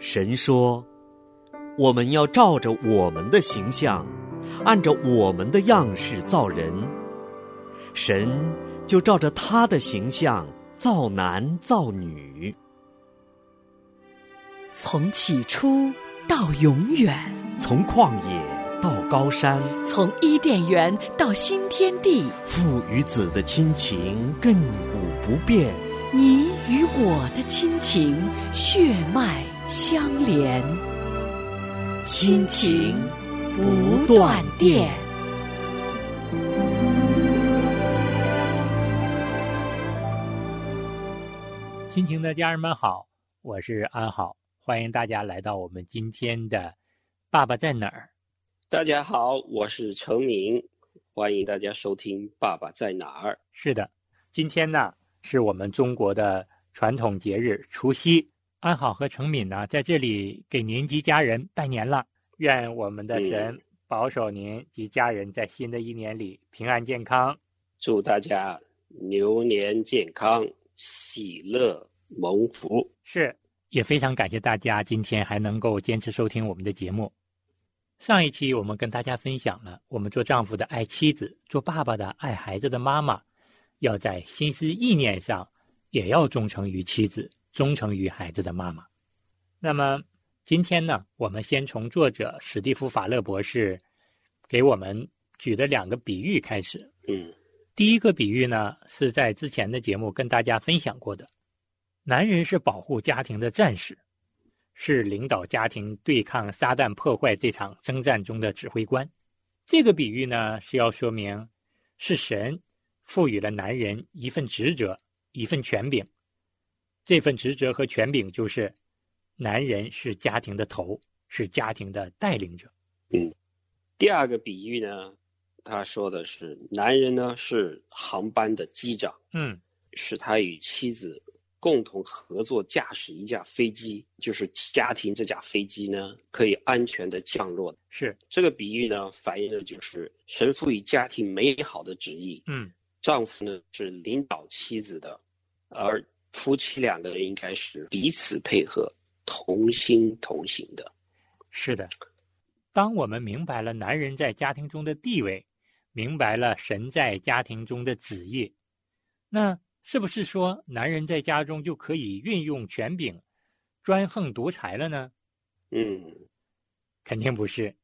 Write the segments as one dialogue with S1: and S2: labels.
S1: 神说：“我们要照着我们的形象，按照我们的样式造人。神就照着他的形象造男造女。
S2: 从起初到永远，
S1: 从旷野到高山，
S2: 从伊甸园到新天地，
S1: 父与子的亲情亘古不变。
S2: 你与我的亲情血脉。”相连，亲情不断电。
S3: 亲情的家人们好，我是安好，欢迎大家来到我们今天的《爸爸在哪儿》。
S4: 大家好，我是程明，欢迎大家收听《爸爸在哪儿》。
S3: 是的，今天呢是我们中国的传统节日除夕。安好和程敏呢，在这里给您及家人拜年了。愿我们的神保守您及家人在新的一年里平安健康。
S4: 祝大家牛年健康，喜乐蒙福。
S3: 是，也非常感谢大家今天还能够坚持收听我们的节目。上一期我们跟大家分享了，我们做丈夫的爱妻子，做爸爸的爱孩子的妈妈，要在心思意念上也要忠诚于妻子。忠诚于孩子的妈妈。那么今天呢，我们先从作者史蒂夫·法勒博士给我们举的两个比喻开始。
S4: 嗯，
S3: 第一个比喻呢，是在之前的节目跟大家分享过的。男人是保护家庭的战士，是领导家庭对抗撒旦破坏这场征战中的指挥官。这个比喻呢，是要说明是神赋予了男人一份职责，一份权柄。这份职责和权柄就是，男人是家庭的头，是家庭的带领者。
S4: 嗯，第二个比喻呢，他说的是男人呢是航班的机长，
S3: 嗯，
S4: 是他与妻子共同合作驾驶一架飞机，就是家庭这架飞机呢可以安全的降落。
S3: 是
S4: 这个比喻呢，反映的就是神赋予家庭美好的旨意。
S3: 嗯，
S4: 丈夫呢是领导妻子的，而。夫妻两个人应该是彼此配合、同心同行的。
S3: 是的，当我们明白了男人在家庭中的地位，明白了神在家庭中的旨意，那是不是说男人在家中就可以运用权柄、专横独裁了呢？
S4: 嗯，
S3: 肯定不是。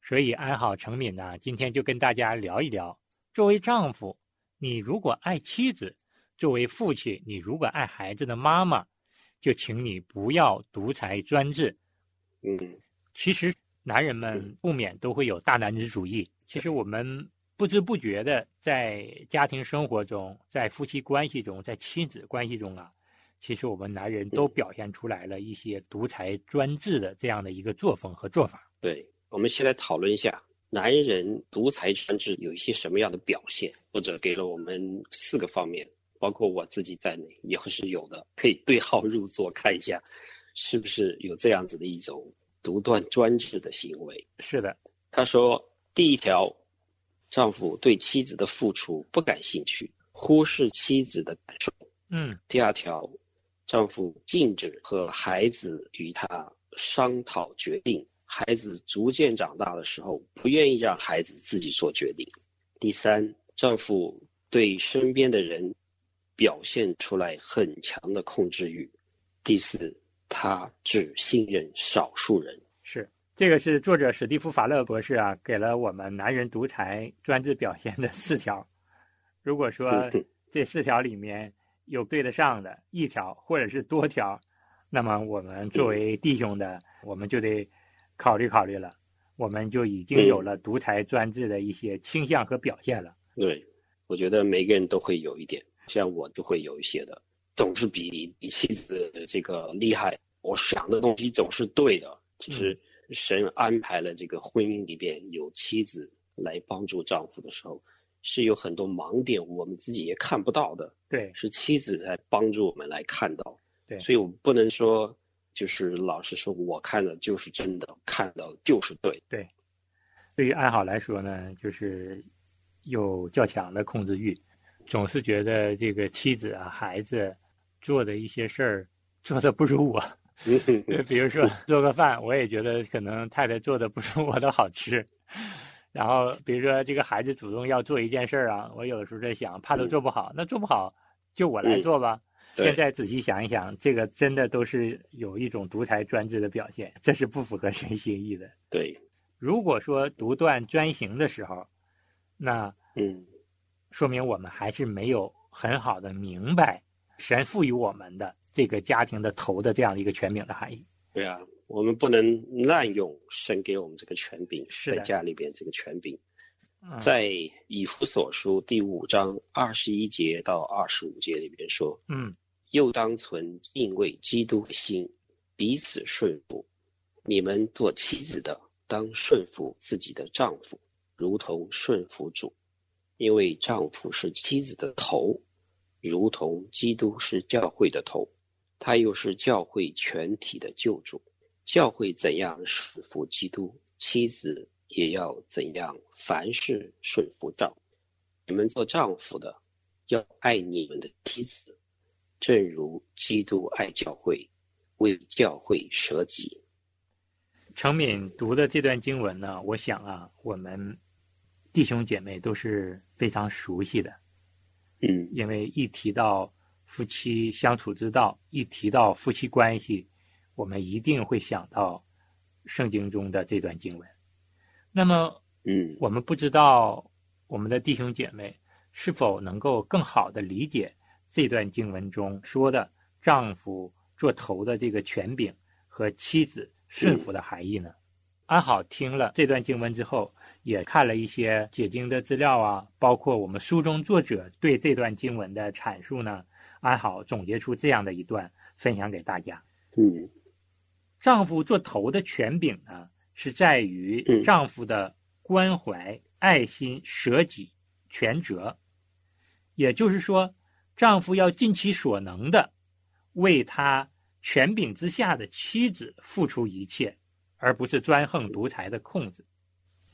S3: 所以安好成敏呢，今天就跟大家聊一聊：作为丈夫，你如果爱妻子。作为父亲，你如果爱孩子的妈妈，就请你不要独裁专制。
S4: 嗯，
S3: 其实男人们不免都会有大男子主义。其实我们不知不觉的在家庭生活中，在夫妻关系中，在亲子关系中啊，其实我们男人都表现出来了一些独裁专制的这样的一个作风和做法。
S4: 对，我们先来讨论一下男人独裁专制有一些什么样的表现，或者给了我们四个方面。包括我自己在内，也是有的，可以对号入座看一下，是不是有这样子的一种独断专制的行为？
S3: 是的，
S4: 他说，第一条，丈夫对妻子的付出不感兴趣，忽视妻子的感受。
S3: 嗯。
S4: 第二条，丈夫禁止和孩子与他商讨决定，孩子逐渐长大的时候，不愿意让孩子自己做决定。第三，丈夫对身边的人。表现出来很强的控制欲。第四，他只信任少数人。
S3: 是这个是作者史蒂夫·法勒博士啊，给了我们男人独裁专制表现的四条。如果说这四条里面有对得上的一条或者是多条，那么我们作为弟兄的，我们就得考虑考虑了。我们就已经有了独裁专制的一些倾向和表现了。
S4: 对，我觉得每个人都会有一点。像我就会有一些的，总是比比妻子这个厉害。我想的东西总是对的。其实神安排了这个婚姻里边有妻子来帮助丈夫的时候，是有很多盲点，我们自己也看不到的。
S3: 对，
S4: 是妻子在帮助我们来看到。
S3: 对，
S4: 所以我们不能说就是老是说我看的就是真的，看到就是对。
S3: 对，对于爱好来说呢，就是有较强的控制欲。总是觉得这个妻子啊、孩子做的一些事儿做的不如我，比如说做个饭，我也觉得可能太太做的不如我的好吃。然后比如说这个孩子主动要做一件事儿啊，我有的时候在想，怕都做不好，那做不好就我来做吧。现在仔细想一想，这个真的都是有一种独裁专制的表现，这是不符合神心意的。
S4: 对，
S3: 如果说独断专行的时候，那
S4: 嗯，
S3: 说明我们还是没有很好的明白神赋予我们的这个家庭的头的这样的一个权柄的含义。
S4: 对啊，我们不能滥用神给我们这个权柄，
S3: 是
S4: 在家里边这个权柄。
S3: 嗯
S4: 在以弗所书第五章二十一节到二十五节里边说，
S3: 嗯
S4: 又当存敬畏基督的心，彼此顺服。你们做妻子的，当顺服自己的丈夫，如同顺服主，因为丈夫是妻子的头，如同基督是教会的头，他又是教会全体的救主。教会怎样顺服基督，妻子也要怎样凡事顺服丈夫。你们做丈夫的，要爱你们的妻子，正如基督爱教会，为教会舍己。
S3: 程敏读的这段经文呢，我想啊，我们弟兄姐妹都是非常熟悉的，
S4: 嗯
S3: 因为一提到夫妻相处之道，一提到夫妻关系，我们一定会想到圣经中的这段经文。那么，
S4: 嗯
S3: 我们不知道我们的弟兄姐妹是否能够更好的理解这段经文中说的丈夫做头的这个权柄和妻子顺服的含义呢？安好听了这段经文之后，也看了一些解经的资料啊，包括我们书中作者对这段经文的阐述呢。安好总结出这样的一段，分享给大家。
S4: 嗯
S3: 丈夫做头的权柄呢，是在于
S4: 嗯
S3: 丈夫的关怀、爱心、舍己、全责。也就是说，丈夫要尽其所能的为他权柄之下的妻子付出一切，而不是专横独裁的控制。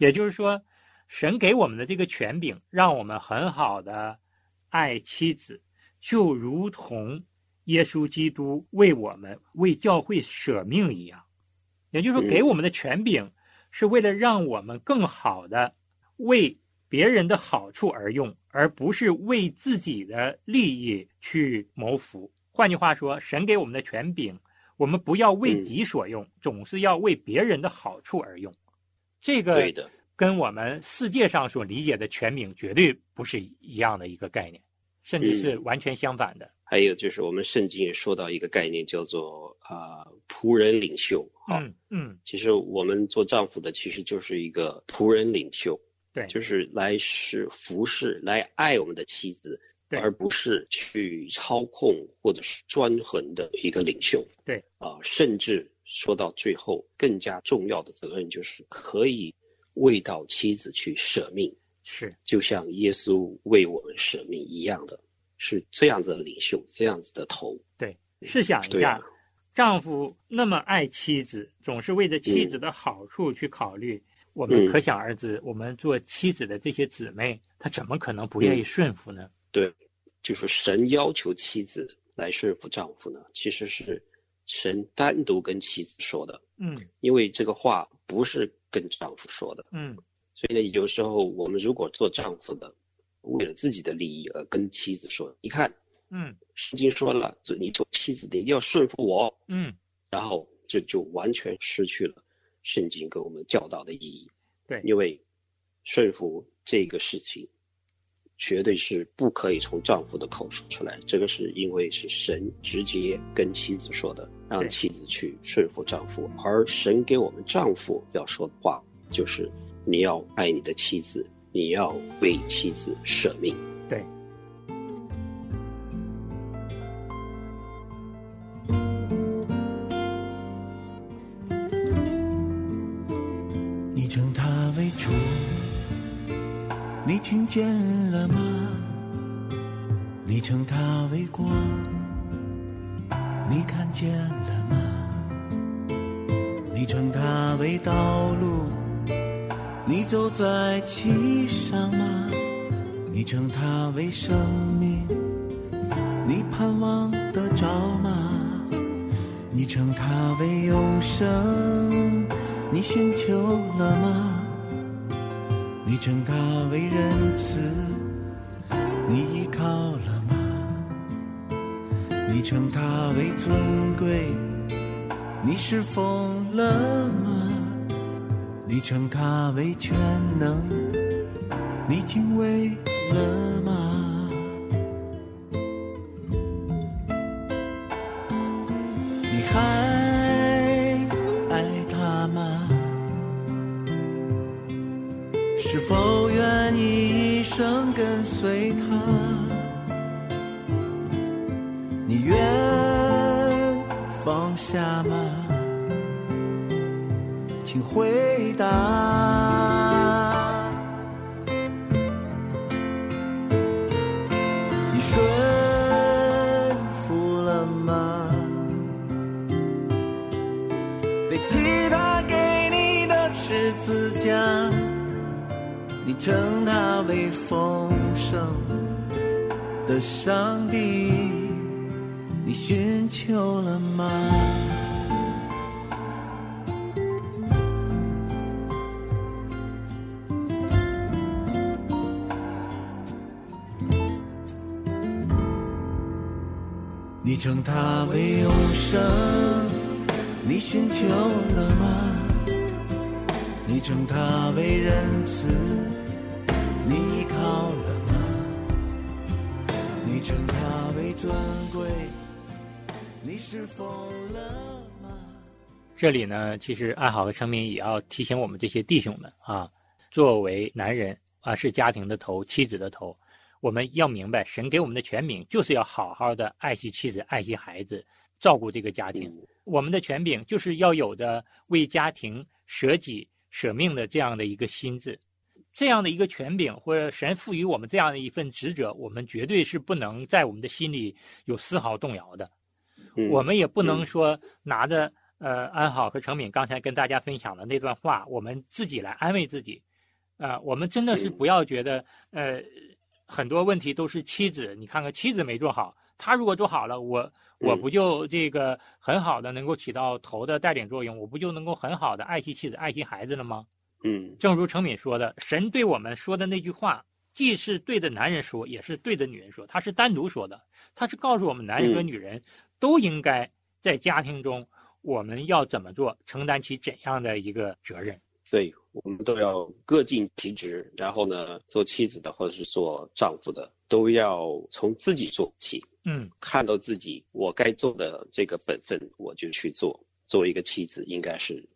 S3: 也就是说，神给我们的这个权柄，让我们很好的爱妻子，就如同耶稣基督为我们为教会舍命一样。也就是说，
S4: 嗯
S3: 给我们的权柄是为了让我们更好的为别人的好处而用，而不是为自己的利益去谋福。换句话说，神给我们的权柄，我们不要为己所用，总是要为别人的好处而用。这个
S4: 对的，
S3: 跟我们世界上所理解的全名绝对不是一样的一个概念，甚至是完全相反的。
S4: 还有就是我们圣经也说到一个概念，叫做啊、仆人领袖。啊，
S3: 嗯嗯，
S4: 其实我们做丈夫的，其实就是一个仆人领袖，
S3: 对，
S4: 就是来是服侍、来爱我们的妻子，
S3: 对
S4: 而不是去操控或者是专横的一个领袖。
S3: 对
S4: 啊、甚至说到最后，更加重要的责任就是可以为到妻子去舍命，
S3: 是
S4: 就像耶稣为我们舍命一样的，是这样子的领袖，这样子的头。
S3: 对。试想一下，
S4: 啊
S3: 丈夫那么爱妻子，总是为着妻子的好处去考虑，我们
S4: 嗯
S3: 可想而知，我们做妻子的这些姊妹，她怎么可能不愿意顺服呢？
S4: 对，就是神要求妻子来顺服丈夫呢，其实是神单独跟妻子说的，
S3: 嗯。
S4: 因为这个话不是跟丈夫说的，
S3: 嗯。
S4: 所以呢，有时候我们如果做丈夫的，为了自己的利益而跟妻子说，你看
S3: 嗯。
S4: 圣经说了，这你做妻子的一定要顺服我，
S3: 嗯，
S4: 然后这就完全失去了圣经给我们教导的意义。
S3: 对。
S4: 因为顺服这个事情，绝对是不可以从丈夫的口说出来。这个是因为是神直接跟妻子说的，让妻子去顺服丈夫，而神给我们丈夫要说的话就是你要爱你的妻子，你要为妻子舍命。
S5: 你寻求了吗？你称他为仁慈，你依靠了吗？你称他为尊贵，你是疯了吗？你称他为全能，你敬畏了吗？你愿放下吗？请回答。你顺服了吗？背起他给你的十字架，你称他为风的上帝，你寻求了吗？你称他为永生，你寻求了吗？你称他为仁慈，你依靠了？称它为尊贵，你是否了吗？
S3: 这里呢，其实爱好和成敏也要提醒我们这些弟兄们啊，作为男人啊，是家庭的头，妻子的头，我们要明白，神给我们的权柄就是要好好的爱惜妻子、爱惜孩子，照顾这个家庭。我们的权柄就是要有的为家庭舍己舍命的这样的一个心智，这样的一个权柄，或者神赋予我们这样的一份职责，我们绝对是不能在我们的心里有丝毫动摇的。
S4: 嗯
S3: 我们也不能说拿着呃安好和成敏刚才跟大家分享的那段话，我们自己来安慰自己。啊、我们真的是不要觉得呃很多问题都是妻子，你看看妻子没做好，她如果做好了，我我不就这个很好的能够起到头的带领作用，我不就能够很好的爱惜妻子、爱惜孩子了吗？
S4: 嗯。
S3: 正如程敏说的，神对我们说的那句话，既是对着男人说，也是对着女人说，他是单独说的，他是告诉我们男人和女人都应该在家庭中，我们要怎么做，承担起怎样的一个责任。
S4: 对，我们都要各尽其职，然后呢，做妻子的或者是做丈夫的，都要从自己做起，
S3: 嗯。
S4: 看到自己我该做的这个本分，我就去做。作为一个妻子，应该是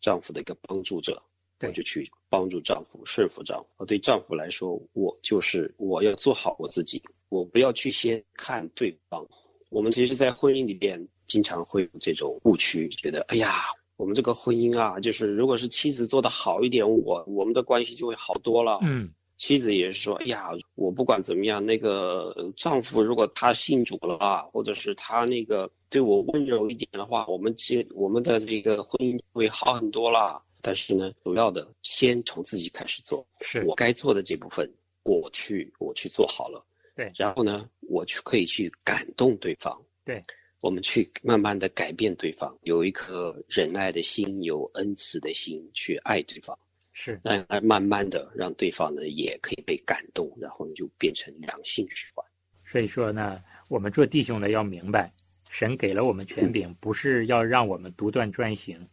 S4: 丈夫的一个帮助者，
S3: 对
S4: 我就去帮助丈夫，顺服丈夫。对丈夫来说，我就是我要做好我自己，我不要去先看对方。我们其实，在婚姻里边经常会有这种误区，觉得哎呀，我们这个婚姻啊，就是如果是妻子做得好一点，我我们的关系就会好多了。
S3: 嗯
S4: 妻子也是说，哎呀，我不管怎么样，那个呃丈夫如果他信主了啊，或者是他那个对我温柔一点的话，我们这我们的这个婚姻会好很多啦。但是呢，主要的先从自己开始做，
S3: 是
S4: 我该做的这部分，我去我去做好了。
S3: 对
S4: 然后呢，我去可以去感动对方。
S3: 对，
S4: 我们去慢慢的改变对方，有一颗仁爱的心，有恩慈的心去爱对方。
S3: 是
S4: 那那慢慢的让对方呢也可以被感动，然后呢就变成良性循环。
S3: 所以说呢，我们做弟兄的要明白，神给了我们权柄，不是要让我们独断专行。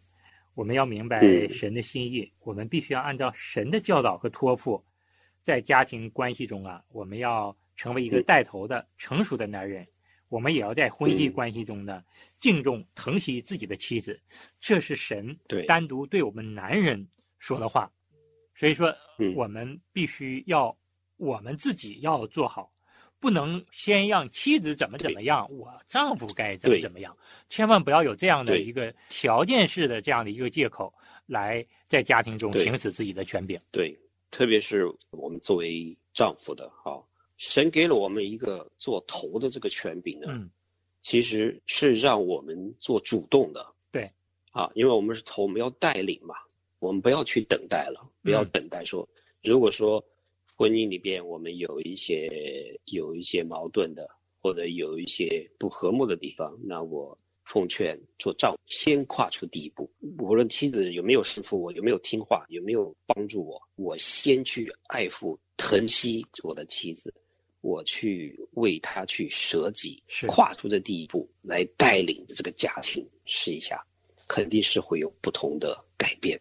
S3: 我们要明白
S4: 嗯
S3: 神的心意，我们必须要按照神的教导和托付，在家庭关系中啊，我们要成为一个
S4: 嗯
S3: 带头的、成熟的男人。我们也要在婚姻
S4: 嗯
S3: 关系中呢，敬重、疼惜自己的妻子，这是神
S4: 对
S3: 单独对我们男人说的话。所以说，
S4: 嗯
S3: 我们必须要我们自己要做好，不能先让妻子怎么怎么样，我丈夫该怎么怎么样，千万不要有这样的一个条件式的这样的一个借口，来在家庭中行使自己的权柄。
S4: 对，特别是我们作为丈夫的，哈、神给了我们一个做头的这个权柄呢，
S3: 嗯，
S4: 其实是让我们做主动的。
S3: 对，
S4: 啊，因为我们是头，我们要带领嘛，我们不要去等待了，不要
S3: 嗯。
S4: 等待说，如果说婚姻里边我们有一些有一些矛盾的，或者有一些不和睦的地方，那我奉劝做丈夫先跨出第一步，无论妻子有没有顺服我，有没有听话，有没有帮助我，我先去爱护、疼惜我的妻子，我去为他去舍己，
S3: 是
S4: 跨出这第一步来带领这个家庭，试一下，肯定是会有不同的改变。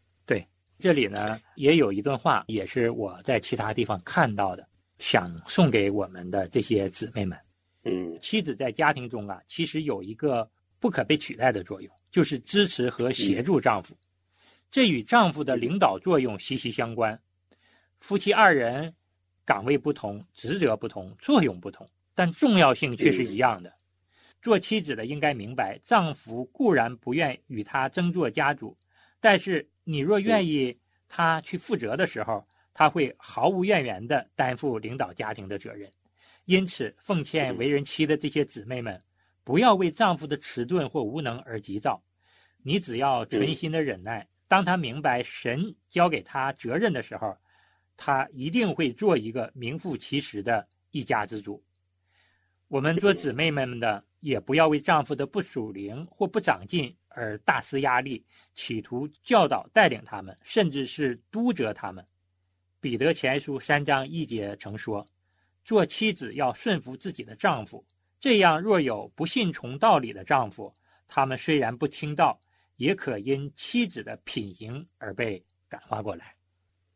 S3: 这里呢也有一段话，也是我在其他地方看到的，想送给我们的这些姊妹们。
S4: 嗯
S3: 妻子在家庭中啊，其实有一个不可被取代的作用，就是支持和协助丈夫。这与丈夫的领导作用息息相关。夫妻二人岗位不同，职责不同，作用不同，但重要性却是一样的。做妻子的应该明白，丈夫固然不愿与她争做家主，但是你若愿意他去负责的时候，他会毫无怨言地担负领导家庭的责任。因此，奉劝为人妻的这些姊妹们，不要为丈夫的迟钝或无能而急躁。你只要存心的忍耐，当他明白神交给他责任的时候，他一定会做一个名副其实的一家之主。我们做姊妹们的，也不要为丈夫的不属灵或不长进而大施压力，企图教导带领他们，甚至是督责他们。彼得前书三章一节曾说：“做妻子要顺服自己的丈夫，这样若有不信从道理的丈夫，他们虽然不听道，也可因妻子的品行而被感化过来。”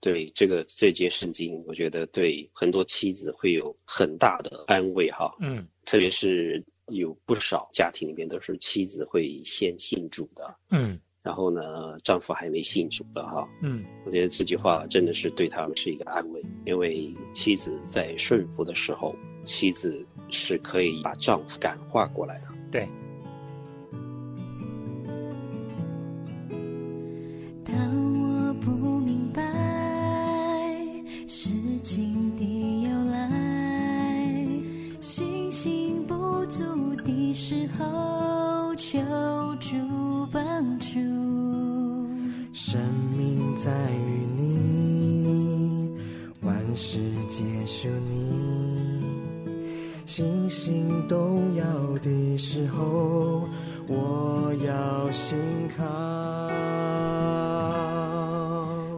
S4: 对这个这节圣经，我觉得对很多妻子会有很大的安慰哈。
S3: 嗯
S4: 特别是有不少家庭里面都是妻子会先信主的，
S3: 嗯
S4: 然后呢，丈夫还没信主的哈。
S3: 嗯，
S4: 我觉得这句话真的是对他们是一个安慰，因为妻子在顺服的时候，妻子是可以把丈夫感化过来的。
S3: 对。
S6: 事
S5: 皆属你。信心动摇的时候，我要信靠。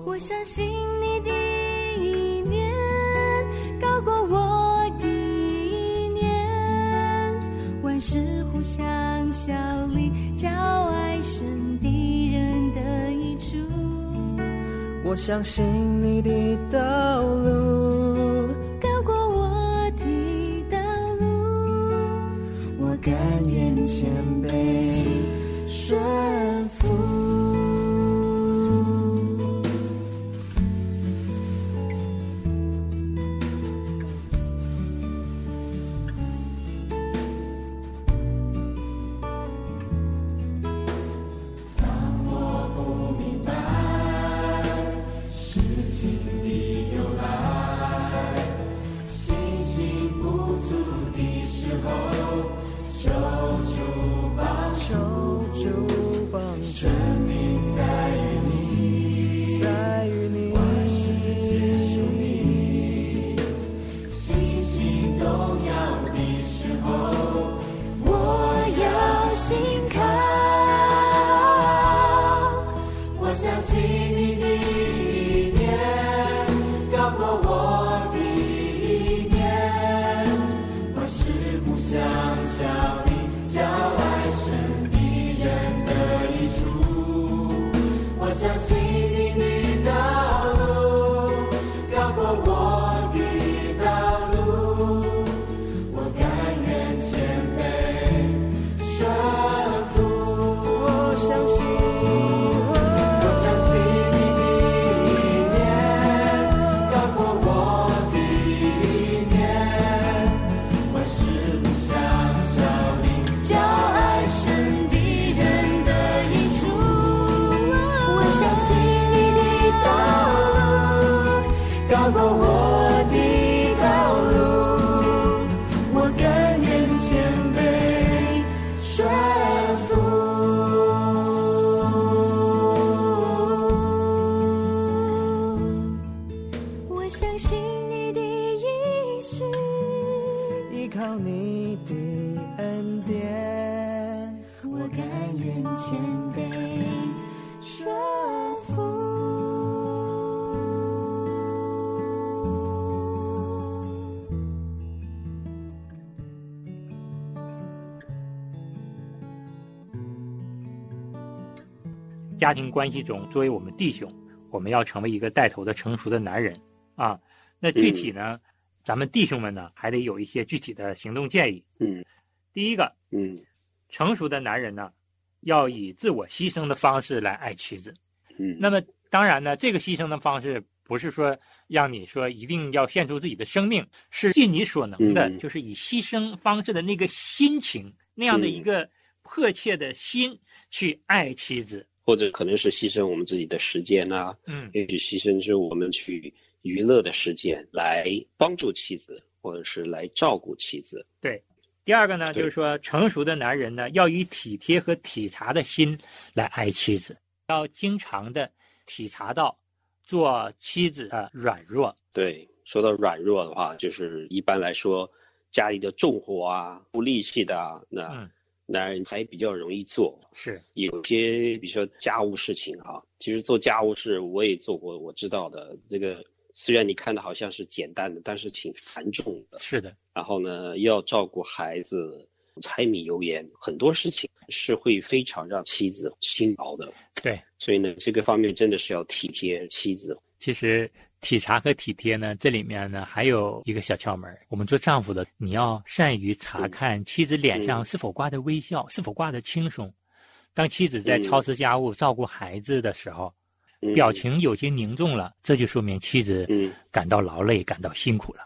S6: 我相信你的意念高过我的意念，万事互相效力，叫爱神的人得益处。
S5: 我相信你的道路，甘愿谦卑
S3: 家庭关系中，作为我们弟兄，我们要成为一个带头的成熟的男人啊。那具体呢，咱们弟兄们呢，还得有一些具体的行动建议。
S4: 嗯
S3: 第一个，
S4: 嗯
S3: 成熟的男人呢，要以自我牺牲的方式来爱妻子。
S4: 嗯，
S3: 那么当然呢，这个牺牲的方式不是说让你说一定要献出自己的生命，是尽你所能的，
S4: 嗯
S3: 就是以牺牲方式的那个心情，那样的一个迫切的心去爱妻子。
S4: 或者可能是牺牲我们自己的时间啊，
S3: 嗯
S4: 也许牺牲是我们去娱乐的时间来帮助妻子，或者是来照顾妻子。
S3: 对。第二个呢，就是说成熟的男人呢，要以体贴和体察的心来爱妻子，要经常的体察到做妻子的软弱。
S4: 对，说到软弱的话，就是一般来说家里的重活啊、不力气的啊，那
S3: 嗯
S4: 男人还比较容易做。
S3: 是，
S4: 有些比如说家务事情哈、其实做家务事我也做过，我知道的。这个虽然你看的好像是简单的，但是挺繁重的。
S3: 是的，
S4: 然后呢，要照顾孩子，柴米油盐，很多事情是会非常让妻子辛劳的。
S3: 对。
S4: 所以呢，这个方面真的是要体贴妻子。
S3: 其实体察和体贴呢，这里面呢还有一个小窍门。我们做丈夫的，你要善于查看妻子脸上是否挂着微笑，是否挂着轻松。当妻子在
S4: 嗯
S3: 操持家务、照顾孩子的时候，
S4: 嗯
S3: 表情有些凝重了，这就说明妻子
S4: 嗯
S3: 感到劳累、感到辛苦了。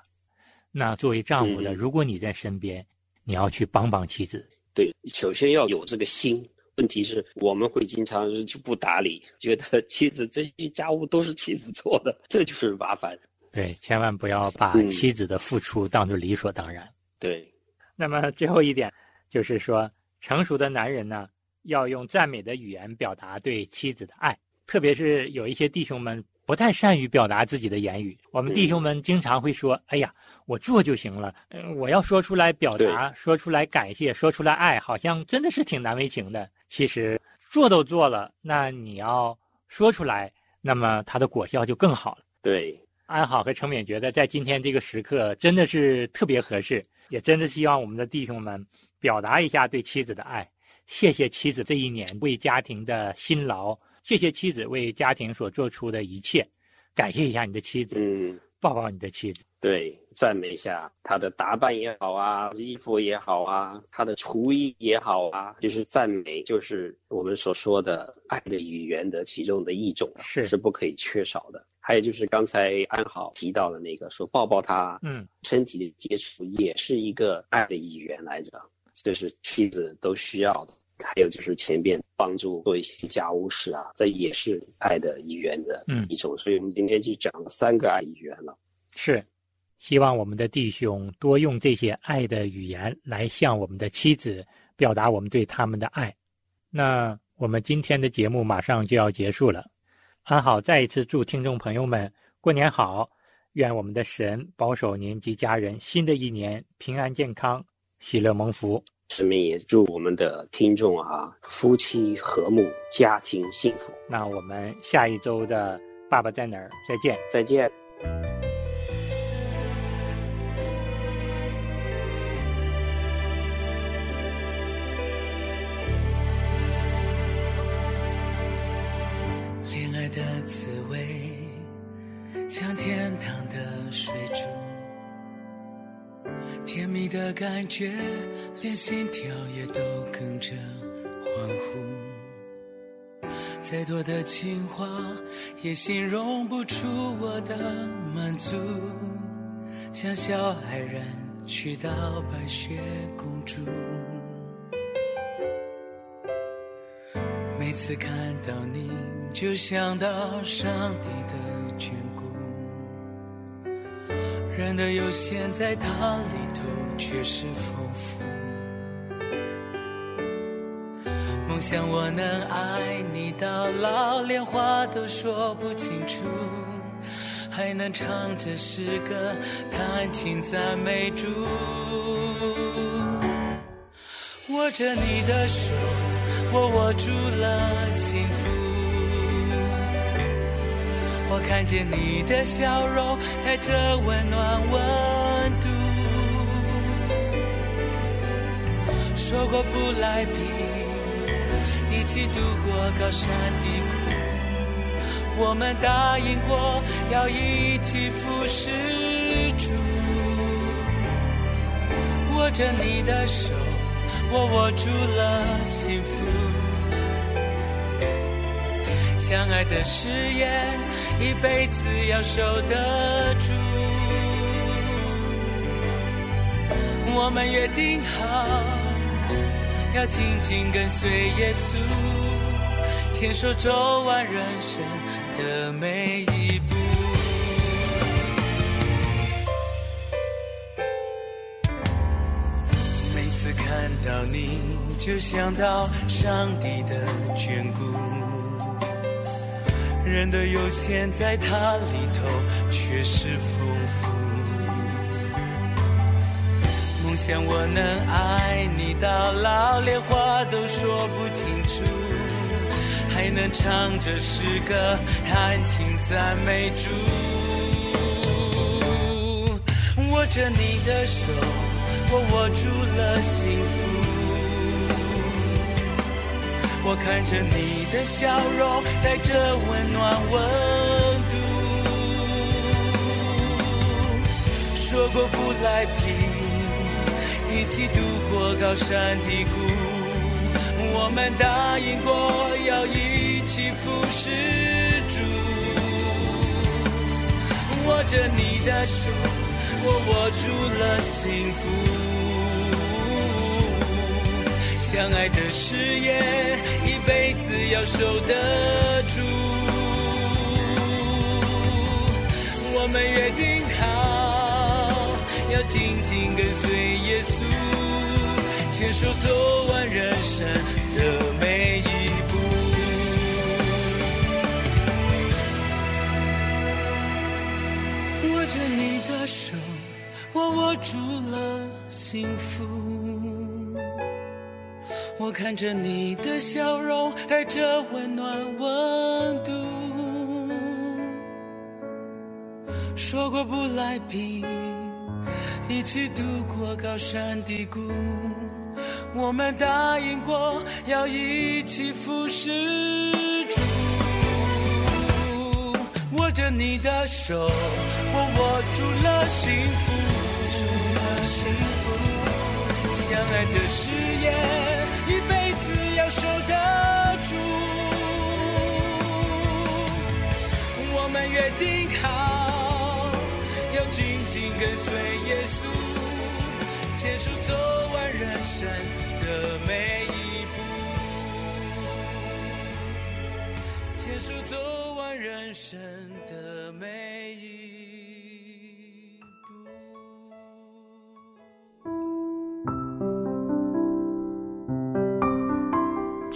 S3: 那作为丈夫的，
S4: 嗯
S3: 如果你在身边，你要去帮帮妻子。
S4: 对，首先要有这个心。问题是我们会经常就不打理，觉得妻子这些家务都是妻子做的，这就是麻烦。
S3: 对，千万不要把
S4: 嗯
S3: 妻子的付出当作理所当然。
S4: 对，
S3: 那么最后一点就是说，成熟的男人呢，要用赞美的语言表达对妻子的爱，特别是有一些弟兄们不太善于表达自己的言语。我们弟兄们经常会说：“哎呀，我做就行了。”嗯，我要说出来表达，说出来感谢，说出来爱，好像真的是挺难为情的。其实做都做了，那你要说出来，那么它的果效就更好了。
S4: 对，
S3: 安好和程敏觉得，在今天这个时刻真的是特别合适，也真的希望我们的弟兄们表达一下对妻子的爱。谢谢妻子这一年为家庭的辛劳，谢谢妻子为家庭所做出的一切，感谢一下你的妻子，
S4: 嗯，
S3: 抱抱你的妻子。
S4: 对，赞美一下她的打扮也好啊，衣服也好啊，她的厨艺也好啊，就是赞美，就是我们所说的爱的语言的其中的一种，
S3: 是
S4: 是不可以缺少的。还有就是刚才安好提到的那个，说抱抱她，
S3: 嗯，
S4: 身体的接触也是一个爱的语言来着，这是妻子都需要的。还有就是前边帮助做一些家务事啊，这也是爱的语言的
S3: 嗯
S4: 一种。所以我们今天就讲了三个爱语言了。
S3: 是，希望我们的弟兄多用这些爱的语言来向我们的妻子表达我们对他们的爱。那我们今天的节目马上就要结束了，安好再一次祝听众朋友们过年好，愿我们的神保守您及家人新的一年平安健康、喜乐蒙福。
S4: 顺便也祝我们的听众啊，夫妻和睦，家庭幸福。
S3: 那我们下一周的《爸爸在哪儿》再见。
S4: 再见。
S7: 恋爱的滋味像天堂的水珠，甜蜜的感觉，连心跳也都跟着欢呼。再多的情话也形容不出我的满足，像小矮人娶到白雪公主。每次看到你，就想到上帝的眷顾。人的有限，在它里头却是丰富。梦想我能爱你到老，连话都说不清楚，还能唱着诗歌，弹琴赞美主。握着你的手，我握住了幸福。我看见你的笑容，带着温暖温度。说过不来比，一起度过高山低谷。我们答应过要一起服侍主，握着你的手，我握住了幸福。相爱的誓言，一辈子要守得住。我们约定好，要紧紧跟随耶稣，牵手走完人生的每一步。每次看到你，就想到上帝的眷顾。人的有限，在他里头却是丰富。想我能爱你到老，连话都说不清楚，还能唱着诗歌，弹琴赞美主。握着你的手，我握住了幸福。我看着你的笑容，带着温暖温度。说过不来拼，一起度过高山低谷。我们答应过要一起服侍主。握着你的手，我握住了幸福。相爱的誓言，一辈子要守得住。我们约定好，要紧紧跟随耶稣，牵手走完人生的每一步。握着你的手，我握住了幸福。我看着你的笑容，带着温暖温度。说过不来拼，一起度过高山低谷。我们答应过要一起服侍主。握着你的手，我握住了幸福，幸福。相爱的誓言，一辈子要守得住。我们约定好，跟随耶稣，牵手走完人生的每一步，牵手走完人生的每一